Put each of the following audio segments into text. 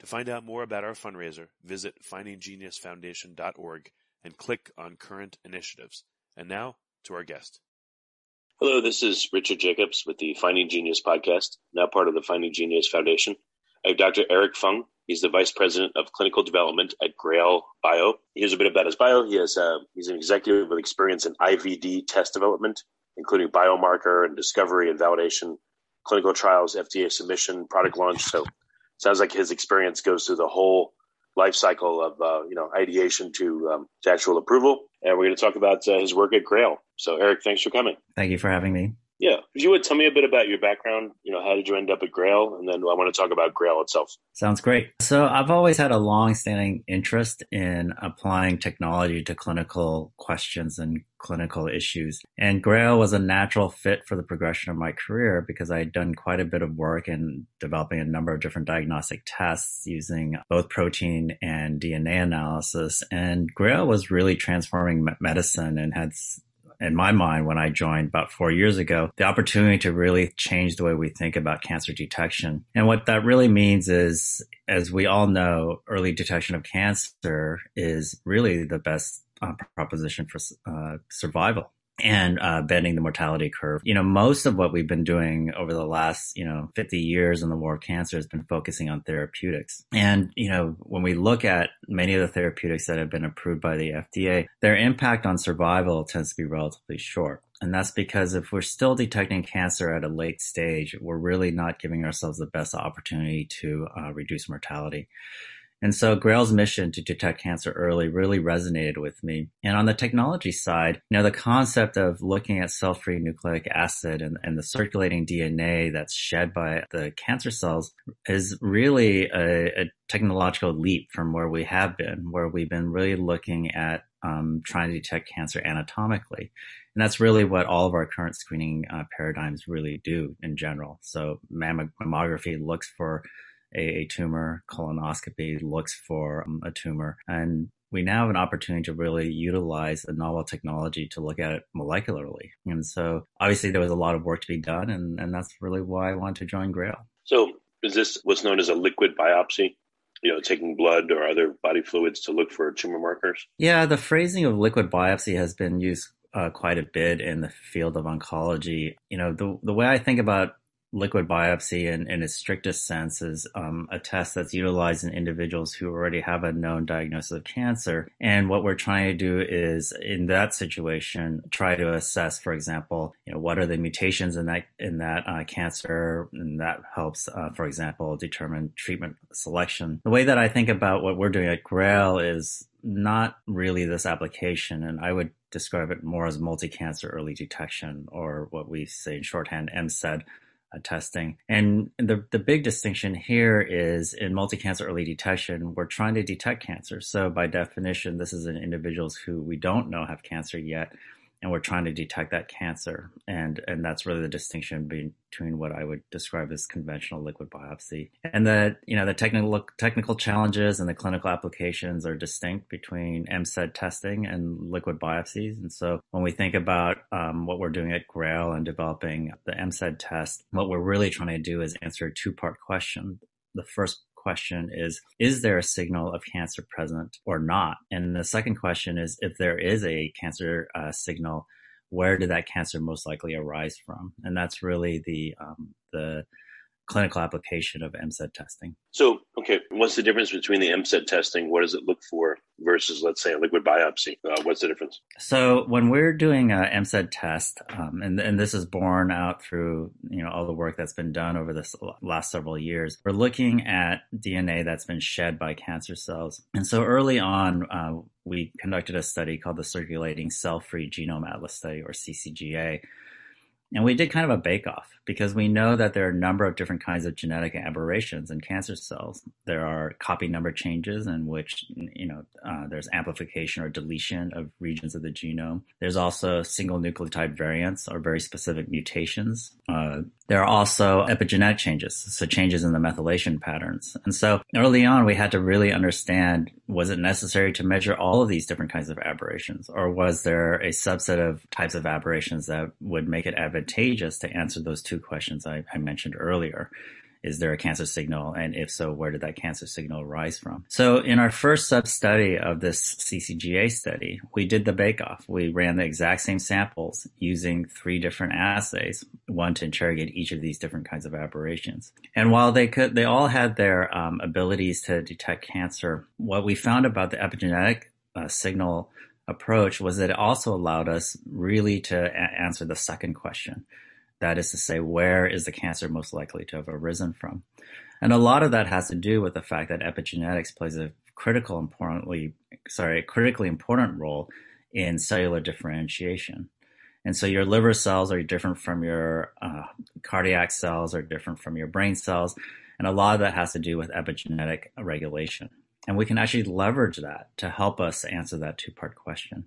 To find out more about our fundraiser, visit findinggeniusfoundation.org and click on current initiatives. And now to our guest. Hello, this is Richard Jacobs with the Finding Genius podcast, now part of the Finding Genius Foundation. I have Dr. Eric Fung. He's the vice president of clinical development at Grail Bio. Here's a bit about his bio. He has uh, he's an executive with experience in IVD test development, including biomarker and discovery and validation, clinical trials, FDA submission, product launch. So sounds like his experience goes through the whole life cycle of uh, you know ideation to um, to actual approval. And we're going to talk about uh, his work at Grail. So, Eric, thanks for coming. Thank you for having me. You would tell me a bit about your background, you know, how did you end up at Grail? And then I want to talk about Grail itself. Sounds great. So I've always had a long standing interest in applying technology to clinical questions and clinical issues. And Grail was a natural fit for the progression of my career because I had done quite a bit of work in developing a number of different diagnostic tests using both protein and DNA analysis. And Grail was really transforming medicine and had in my mind when I joined about four years ago, the opportunity to really change the way we think about cancer detection. And what that really means is, as we all know, early detection of cancer is really the best uh, proposition for uh, survival and uh, bending the mortality curve. You know, most of what we've been doing over the last, you know, 50 years in the war of cancer has been focusing on therapeutics. And, you know, when we look at many of the therapeutics that have been approved by the FDA, their impact on survival tends to be relatively short. And that's because if we're still detecting cancer at a late stage, we're really not giving ourselves the best opportunity to uh, reduce mortality. And so Grail's mission to detect cancer early really resonated with me. And on the technology side, you know, the concept of looking at cell-free nucleic acid and, and the circulating DNA that's shed by the cancer cells is really a, a technological leap from where we have been, where we've been really looking at um, trying to detect cancer anatomically. And that's really what all of our current screening uh, paradigms really do in general. So mammography looks for a, tumor. Colonoscopy looks for um, a tumor. And we now have an opportunity to really utilize a novel technology to look at it molecularly. And so obviously there was a lot of work to be done and, and that's really why I wanted to join Grail. So is this what's known as a liquid biopsy? You know, taking blood or other body fluids to look for tumor markers? Yeah, the phrasing of liquid biopsy has been used uh, quite a bit in the field of oncology. You know, the the way I think about liquid biopsy in, in its strictest sense is um, a test that's utilized in individuals who already have a known diagnosis of cancer. And what we're trying to do is, in that situation, try to assess, for example, you know, what are the mutations in that in that uh, cancer, and that helps, uh, for example, determine treatment selection. The way that I think about what we're doing at Grail is not really this application, and I would describe it more as multi-cancer early detection, or what we say in shorthand, MCED uh, Uh, testing. And the, the big distinction here is in multi-cancer early detection, we're trying to detect cancer. So by definition, this is in individuals who we don't know have cancer yet and we're trying to detect that cancer. And, and that's really the distinction between what I would describe as conventional liquid biopsy. And the, you know, the technical, technical challenges and the clinical applications are distinct between MCED testing and liquid biopsies. And so when we think about um, what we're doing at Grail and developing the MCED test, what we're really trying to do is answer a two part question. The first question is, is there a signal of cancer present or not? And the second question is, if there is a cancer uh, signal, where did that cancer most likely arise from? And that's really the um, the clinical application of MCED testing. So, okay, what's the difference between the MCED testing? What does it look for versus, let's say, a liquid biopsy? Uh, what's the difference? So, when we're doing a MCED test, um, and, and this is borne out through you know all the work that's been done over this last several years, we're looking at DNA that's been shed by cancer cells. And so, early on, uh, we conducted a study called the Circulating Cell-Free Genome Atlas Study, or CCGA and we did kind of a bake off because we know that there are a number of different kinds of genetic aberrations in cancer cells. There are copy number changes in which, you know, uh, there's amplification or deletion of regions of the genome. There's also single nucleotide variants or very specific mutations. Uh, there are also epigenetic changes, so changes in the methylation patterns. And so early on, we had to really understand, was it necessary to measure all of these different kinds of aberrations? Or was there a subset of types of aberrations that would make it advantageous to answer those two questions I, I mentioned earlier? Is there a cancer signal? And if so, where did that cancer signal arise from? So in our first sub study of this CCGA study, we did the bake off. We ran the exact same samples using three different assays, one to interrogate each of these different kinds of aberrations. And while they could, they all had their um, abilities to detect cancer. What we found about the epigenetic uh, signal approach was that it also allowed us really to a- answer the second question that is to say, where is the cancer most likely to have arisen from? And a lot of that has to do with the fact that epigenetics plays a critical importantly, sorry, critically important role in cellular differentiation. And so your liver cells are different from your uh, cardiac cells, are different from your brain cells. And a lot of that has to do with epigenetic regulation. And we can actually leverage that to help us answer that two part question.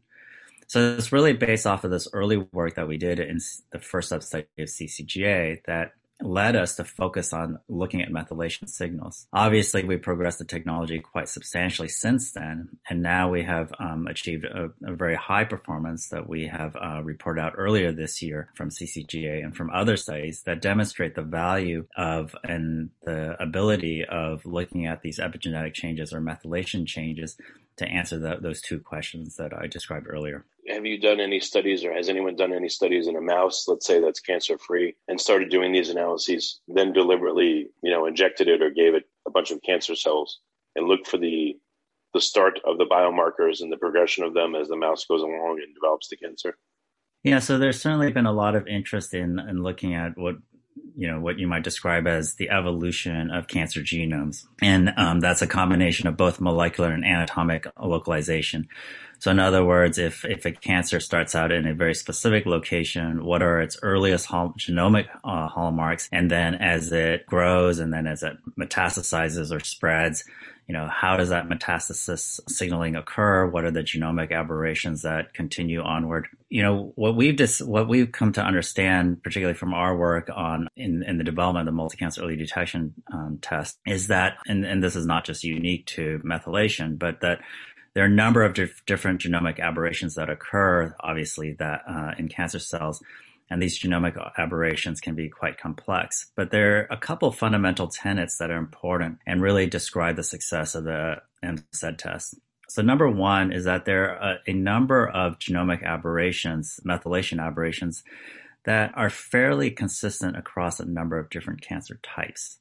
So it's really based off of this early work that we did in the first substudy of CCGA that led us to focus on looking at methylation signals. Obviously, we progressed the technology quite substantially since then, and now we have um, achieved a, a, very high performance that we have uh, reported out earlier this year from CCGA and from other studies that demonstrate the value of and the ability of looking at these epigenetic changes or methylation changes to answer the, those two questions that I described earlier have you done any studies or has anyone done any studies in a mouse, let's say that's cancer free, and started doing these analyses, then deliberately, you know, injected it or gave it a bunch of cancer cells and looked for the the start of the biomarkers and the progression of them as the mouse goes along and develops the cancer? Yeah, so there's certainly been a lot of interest in in looking at what you know what you might describe as the evolution of cancer genomes, and um, that's a combination of both molecular and anatomic localization. So in other words, if, if a cancer starts out in a very specific location, what are its earliest hall- genomic uh, hallmarks? And then as it grows and then as it metastasizes or spreads, you know, how does that metastasis signaling occur? What are the genomic aberrations that continue onward? You know, what we've just, what we've come to understand, particularly from our work on in, in the development of the multi-cancer early detection um, test is that, and, and this is not just unique to methylation, but that there are a number of dif- different genomic aberrations that occur, obviously, that uh, in cancer cells, and these genomic aberrations can be quite complex. But there are a couple fundamental tenets that are important and really describe the success of the MCED test. So number one is that there are a number of genomic aberrations, methylation aberrations, that are fairly consistent across a number of different cancer types.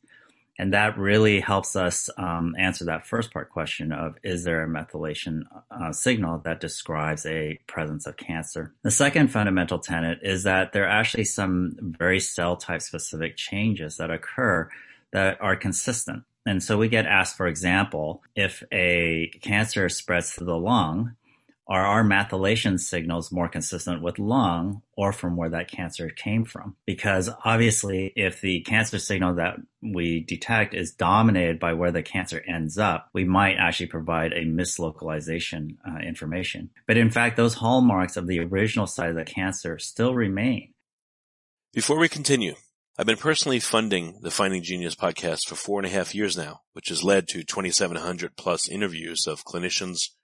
And that really helps us um, answer that first part question of is there a methylation uh, signal that describes a presence of cancer? The second fundamental tenet is that there are actually some very cell type specific changes that occur that are consistent. And so we get asked, for example, if a cancer spreads to the lung, are our methylation signals more consistent with lung or from where that cancer came from? Because obviously, if the cancer signal that we detect is dominated by where the cancer ends up, we might actually provide a mislocalization uh, information. But in fact, those hallmarks of the original site of the cancer still remain. Before we continue, I've been personally funding the Finding Genius podcast for four and a half years now, which has led to 2,700 plus interviews of clinicians,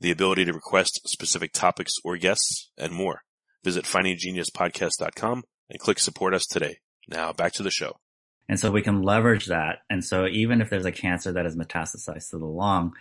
the ability to request specific topics or guests, and more. Visit findinggeniuspodcast.com and click support us today. Now back to the show. And so we can leverage that. And so even if there's a cancer that is metastasized to the lung,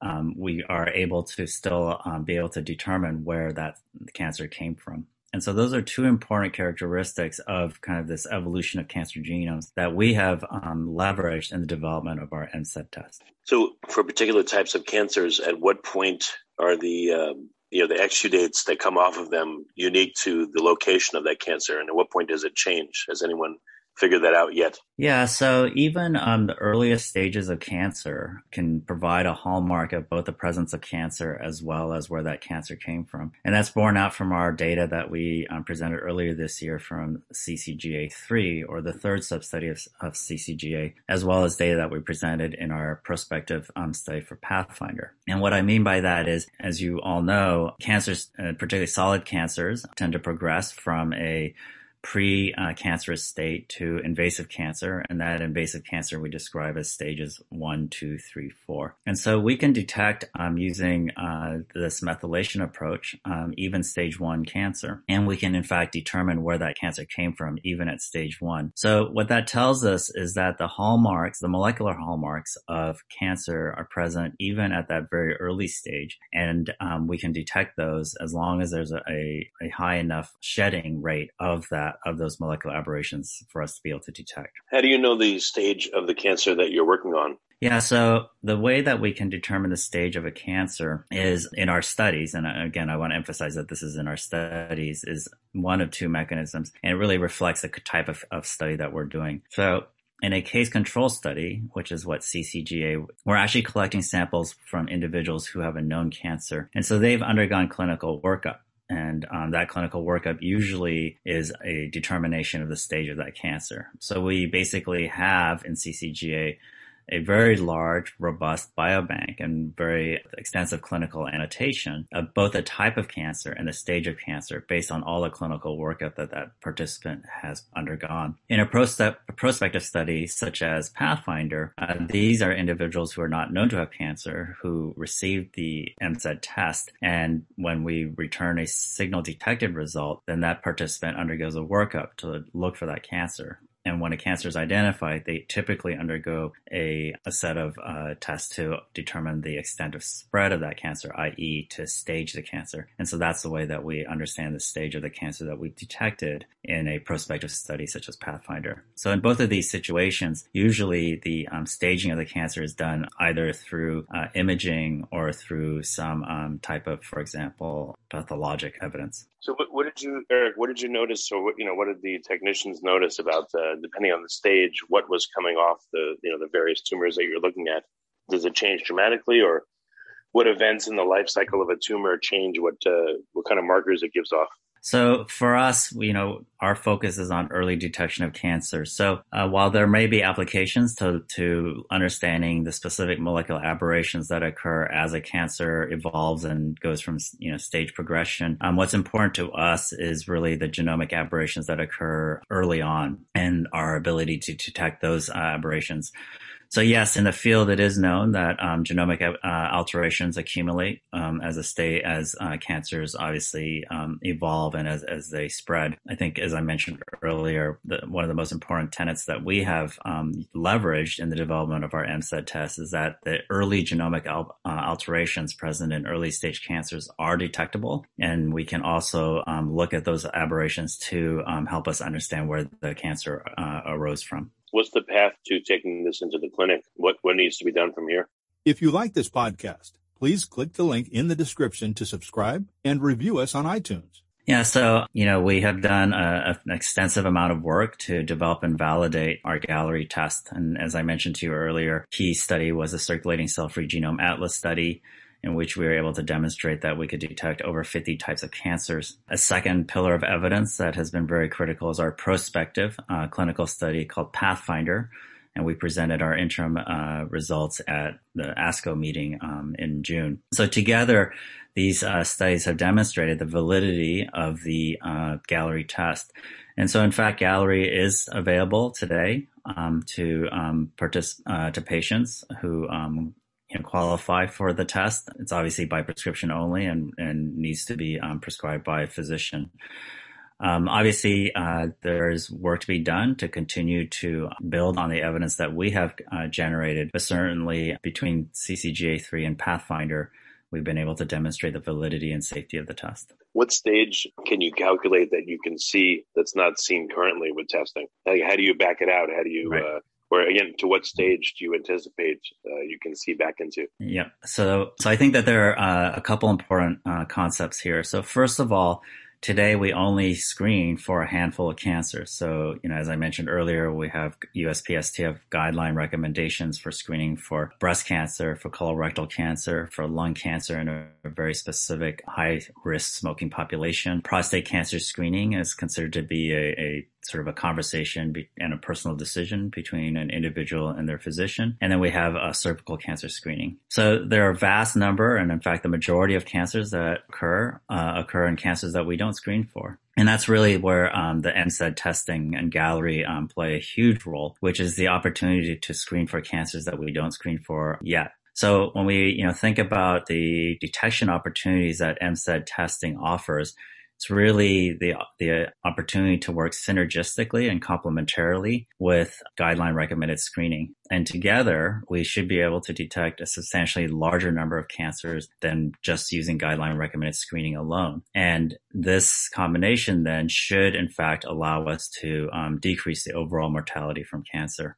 um, we are able to still um, be able to determine where that cancer came from. And so those are two important characteristics of kind of this evolution of cancer genomes that we have um, leveraged in the development of our MCED test. So for particular types of cancers, at what point are the um, you know the exudates that come off of them unique to the location of that cancer, and at what point does it change? Has anyone figured that out yet? Yeah, so even um, the earliest stages of cancer can provide a hallmark of both the presence of cancer as well as where that cancer came from. And that's borne out from our data that we um, presented earlier this year from CCGA3 or the third sub-study of, of, CCGA, as well as data that we presented in our prospective um, study for Pathfinder. And what I mean by that is, as you all know, cancers, uh, particularly solid cancers, tend to progress from a pre-cancerous state to invasive cancer, and that invasive cancer we describe as stages one, two, three, four. And so we can detect um, using uh, this methylation approach um, even stage one cancer, and we can in fact determine where that cancer came from even at stage one. So what that tells us is that the hallmarks, the molecular hallmarks of cancer are present even at that very early stage, and um, we can detect those as long as there's a, a, a high enough shedding rate of that of those molecular aberrations for us to be able to detect. How do you know the stage of the cancer that you're working on? Yeah, so the way that we can determine the stage of a cancer is in our studies, and again, I want to emphasize that this is in our studies, is one of two mechanisms, and it really reflects the type of, of study that we're doing. So in a case control study, which is what CCGA, we're actually collecting samples from individuals who have a known cancer. And so they've undergone clinical workup. And um, that clinical workup usually is a determination of the stage of that cancer. So we basically have in CCGA a very large, robust biobank and very extensive clinical annotation of both the type of cancer and the stage of cancer based on all the clinical workup that that participant has undergone. In a prospective study such as Pathfinder, uh, these are individuals who are not known to have cancer who received the MCED test. And when we return a signal detected result, then that participant undergoes a workup to look for that cancer. And when a cancer is identified, they typically undergo a, a set of uh, tests to determine the extent of spread of that cancer, i.e. to stage the cancer. And so that's the way that we understand the stage of the cancer that we've detected in a prospective study such as Pathfinder. So in both of these situations, usually the um, staging of the cancer is done either through uh, imaging or through some um, type of, for example, pathologic evidence. So what, what, did you, Eric? What did you notice, or what you know, what did the technicians notice about the, depending on the stage, what was coming off the you know the various tumors that you're looking at? Does it change dramatically, or what events in the life cycle of a tumor change what uh, what kind of markers it gives off? So for us, you know, our focus is on early detection of cancer. So uh, while there may be applications to, to understanding the specific molecular aberrations that occur as a cancer evolves and goes from, you know, stage progression, um, what's important to us is really the genomic aberrations that occur early on and our ability to detect those uh, aberrations. So yes, in the field, it is known that um, genomic uh, alterations accumulate um, as a state as uh, cancers obviously um, evolve and as, as they spread. I think, as I mentioned earlier, the, one of the most important tenets that we have um, leveraged in the development of our MCED test is that the early genomic al- uh, alterations present in early stage cancers are detectable, and we can also um, look at those aberrations to um, help us understand where the cancer uh, arose from what's the path to taking this into the clinic? What what needs to be done from here? If you like this podcast, please click the link in the description to subscribe and review us on iTunes. Yeah, so, you know, we have done a, an extensive amount of work to develop and validate our Galleri test. And as I mentioned to you earlier, key study was a circulating cell-free genome atlas study in which we were able to demonstrate that we could detect over 50 types of cancers. A second pillar of evidence that has been very critical is our prospective uh, clinical study called Pathfinder. And we presented our interim uh, results at the ASCO meeting um, in June. So together, these uh, studies have demonstrated the validity of the uh, Galleri test. And so, in fact, Galleri is available today um, to um, uh, to patients who know, qualify for the test. It's obviously by prescription only and, and needs to be um, prescribed by a physician. Um, obviously, uh, there's work to be done to continue to build on the evidence that we have uh, generated, but certainly between CCGA3 and Pathfinder, we've been able to demonstrate the validity and safety of the test. What stage can you calculate that you can see that's not seen currently with testing? Like, how do you back it out? How do you right. uh, or again, to what stage do you anticipate uh, you can see back into? Yeah. So, so I think that there are uh, a couple important uh, concepts here. So first of all, Today, we only screen for a handful of cancers. So, you know, as I mentioned earlier, we have USPSTF guideline recommendations for screening for breast cancer, for colorectal cancer, for lung cancer in a very specific high risk smoking population. Prostate cancer screening is considered to be a, a sort of a conversation be- and a personal decision between an individual and their physician. And then we have a cervical cancer screening. So there are a vast number, and in fact, the majority of cancers that occur uh, occur in cancers that we don't screen for. And that's really where um, the MCED testing and Galleri um, play a huge role, which is the opportunity to screen for cancers that we don't screen for yet. So when we, you know, think about the detection opportunities that MCED testing offers, it's really the the opportunity to work synergistically and complementarily with guideline recommended screening. And together, we should be able to detect a substantially larger number of cancers than just using guideline recommended screening alone. And this combination then should, in fact, allow us to um, decrease the overall mortality from cancer.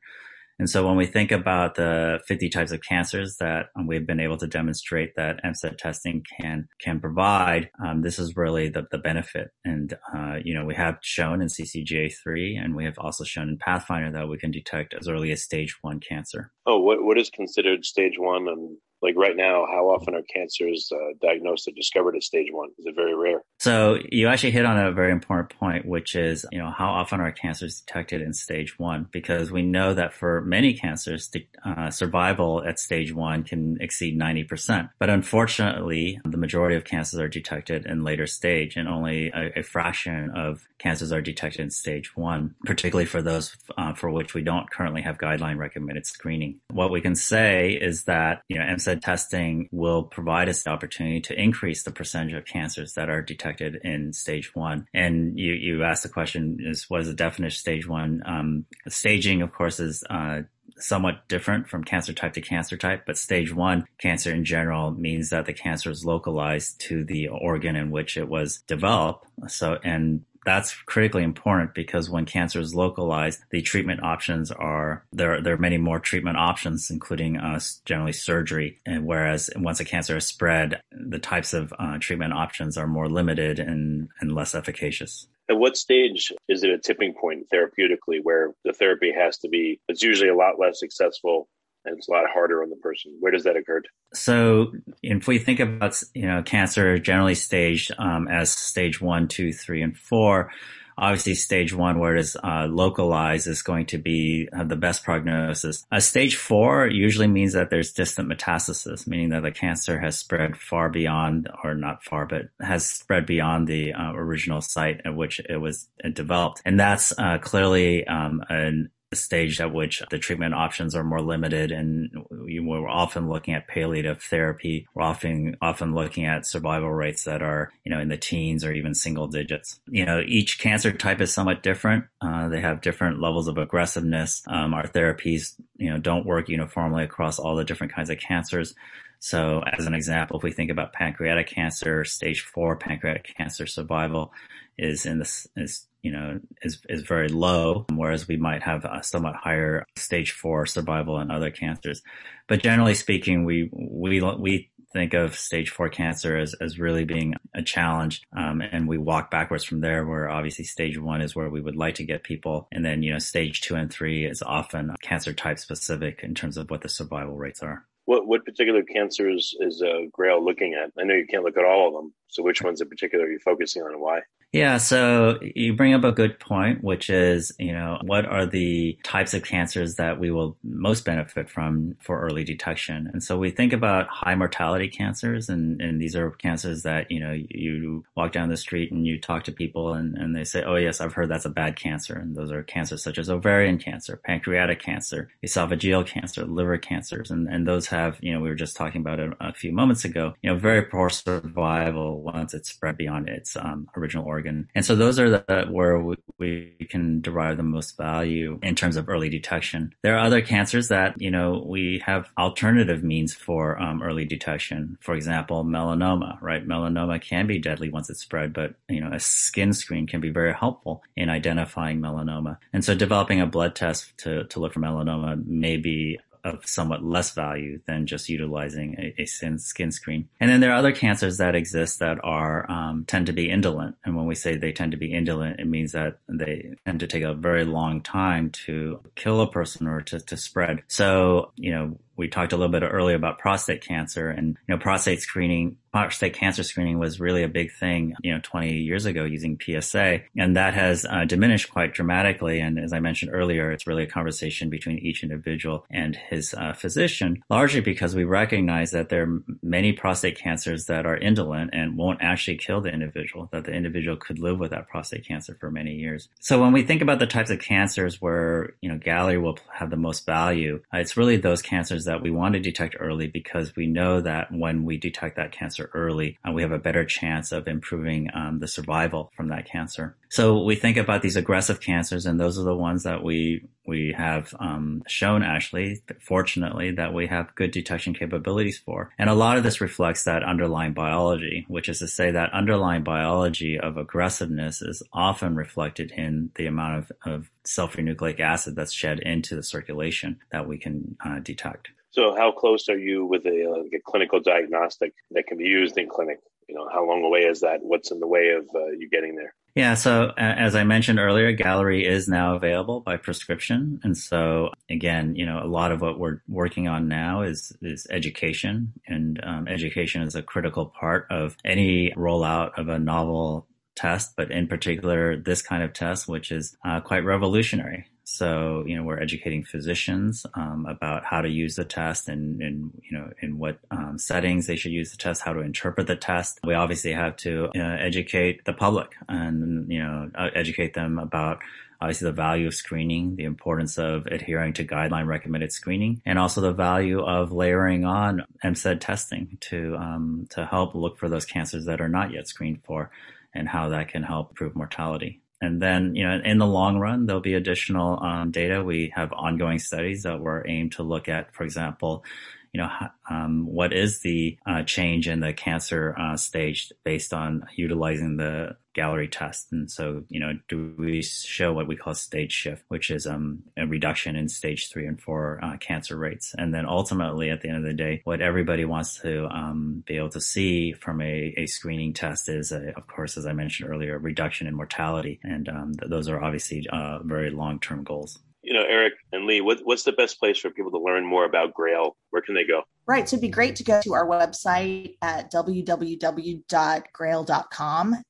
And so when we think about the 50 types of cancers that um, we've been able to demonstrate that MCED testing can can provide, um, this is really the, the benefit. And uh, you know we have shown in CCGA3, and we have also shown in Pathfinder that we can detect as early as stage one cancer. Oh, what what is considered stage one, and like right now, how often are cancers uh, diagnosed or discovered at stage one? Is it very rare? So you actually hit on a very important point, which is, you know, how often are cancers detected in stage one? Because we know that for many cancers, uh, survival at stage one can exceed 90%. But unfortunately, the majority of cancers are detected in later stage and only a, a fraction of cancers are detected in stage one, particularly for those uh, for which we don't currently have guideline recommended screening. What we can say is that, you know, MCED testing will provide us the opportunity to increase the percentage of cancers that are detected in stage one. And you, you asked the question is what is the definition of stage one? Um, staging, of course, is, uh, somewhat different from cancer type to cancer type, but stage one cancer in general means that the cancer is localized to the organ in which it was developed. So, and that's critically important because when cancer is localized, the treatment options are there. There are many more treatment options, including uh, generally surgery. And whereas once a cancer is spread, the types of uh, treatment options are more limited and, and less efficacious. At what stage is it a tipping point therapeutically where the therapy has to be? It's usually a lot less successful and it's a lot harder on the person. Where does that occur? So, if we think about you know cancer generally staged um, as stage one, two, three, and four, obviously stage one where it is uh, localized is going to be uh, the best prognosis. A stage four usually means that there's distant metastasis, meaning that the cancer has spread far beyond, or not far, but has spread beyond the uh, original site at which it was developed, and that's uh, clearly um, an stage at which the treatment options are more limited and we're often looking at palliative therapy. We're often, often looking at survival rates that are, you know, in the teens or even single digits. You know, each cancer type is somewhat different. Uh, they have different levels of aggressiveness. Um, our therapies, you know, don't work uniformly across all the different kinds of cancers. So as an example, if we think about pancreatic cancer, stage four pancreatic cancer survival is in this, is, you know, is, is very low, whereas we might have a somewhat higher stage four survival in other cancers. But generally speaking, we, we, we think of stage four cancer as, as really being a challenge. Um, and we walk backwards from there where obviously stage one is where we would like to get people. And then, you know, stage two and three is often cancer type specific in terms of what the survival rates are. What what particular cancers is uh, Grail looking at? I know you can't look at all of them. So which ones in particular are you focusing on and why? Yeah, so you bring up a good point, which is, you know, what are the types of cancers that we will most benefit from for early detection? And so we think about high mortality cancers, and, and these are cancers that, you know, you walk down the street and you talk to people and, and they say, oh, yes, I've heard that's a bad cancer. And those are cancers such as ovarian cancer, pancreatic cancer, esophageal cancer, liver cancers. And, and those have, you know, we were just talking about it a few moments ago, you know, very poor survival once it's spread beyond its um, original organ. And so those are the where we, we can derive the most value in terms of early detection. There are other cancers that, you know, we have alternative means for um, early detection. For example, melanoma, right? Melanoma can be deadly once it's spread, but, you know, a skin screen can be very helpful in identifying melanoma. And so developing a blood test to, to look for melanoma may be of somewhat less value than just utilizing a, a skin screen. And then there are other cancers that exist that are um, tend to be indolent. And when we say they tend to be indolent, it means that they tend to take a very long time to kill a person or to, to spread. So, you know, we talked a little bit earlier about prostate cancer and, you know, prostate screening, prostate cancer screening was really a big thing, you know, 20 years ago using PSA. And that has uh, diminished quite dramatically. And as I mentioned earlier, it's really a conversation between each individual and his uh, physician, largely because we recognize that there are many prostate cancers that are indolent and won't actually kill the individual, that the individual could live with that prostate cancer for many years. So when we think about the types of cancers where, you know, Galleri will have the most value, uh, it's really those cancers that we want to detect early because we know that when we detect that cancer early, uh, we have a better chance of improving um, the survival from that cancer. So we think about these aggressive cancers, and those are the ones that we we have um, shown actually, fortunately, that we have good detection capabilities for. And a lot of this reflects that underlying biology, which is to say that underlying biology of aggressiveness is often reflected in the amount of, of cell-free nucleic acid that's shed into the circulation that we can uh, detect. So, how close are you with a, uh, a, clinical diagnostic that can be used in clinic? You know, how long away is that? What's in the way of uh, you getting there? Yeah, so as I mentioned earlier, Galleri is now available by prescription, and so again, you know, a lot of what we're working on now is is education, and um, education is a critical part of any rollout of a novel test, but in particular, this kind of test, which is uh, quite revolutionary. So, you know, we're educating physicians um, about how to use the test and, and you know, in what um, settings they should use the test, how to interpret the test. We obviously have to uh, educate the public and, you know, uh, educate them about obviously the value of screening, the importance of adhering to guideline recommended screening, and also the value of layering on MCED testing to um, to help look for those cancers that are not yet screened for, and how that can help improve mortality. And then, you know, in the long run, there'll be additional um, data. We have ongoing studies that were aimed to look at, for example, you know, um, what is the uh, change in the cancer uh, stage based on utilizing the Galleri test? And so, you know, do we show what we call stage shift, which is um, a reduction in stage three and four uh, cancer rates? And then ultimately, at the end of the day, what everybody wants to um, be able to see from a, a screening test is, a, of course, as I mentioned earlier, a reduction in mortality. And um, th- those are obviously uh, very long term goals you know, Eric Lee, what, what's the best place for people to learn more about Grail? Where can they go? Right. So it'd be great to go to our website at www.grail.com.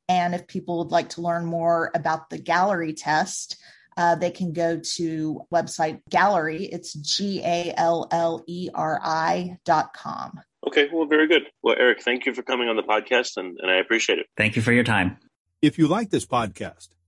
And if people would like to learn more about the Galleri test, uh, they can go to website Galleri. It's G A L L E R I dot com. Okay. Well, very good. Well, Eric, thank you for coming on the podcast and, and I appreciate it. Thank you for your time. If you like this podcast,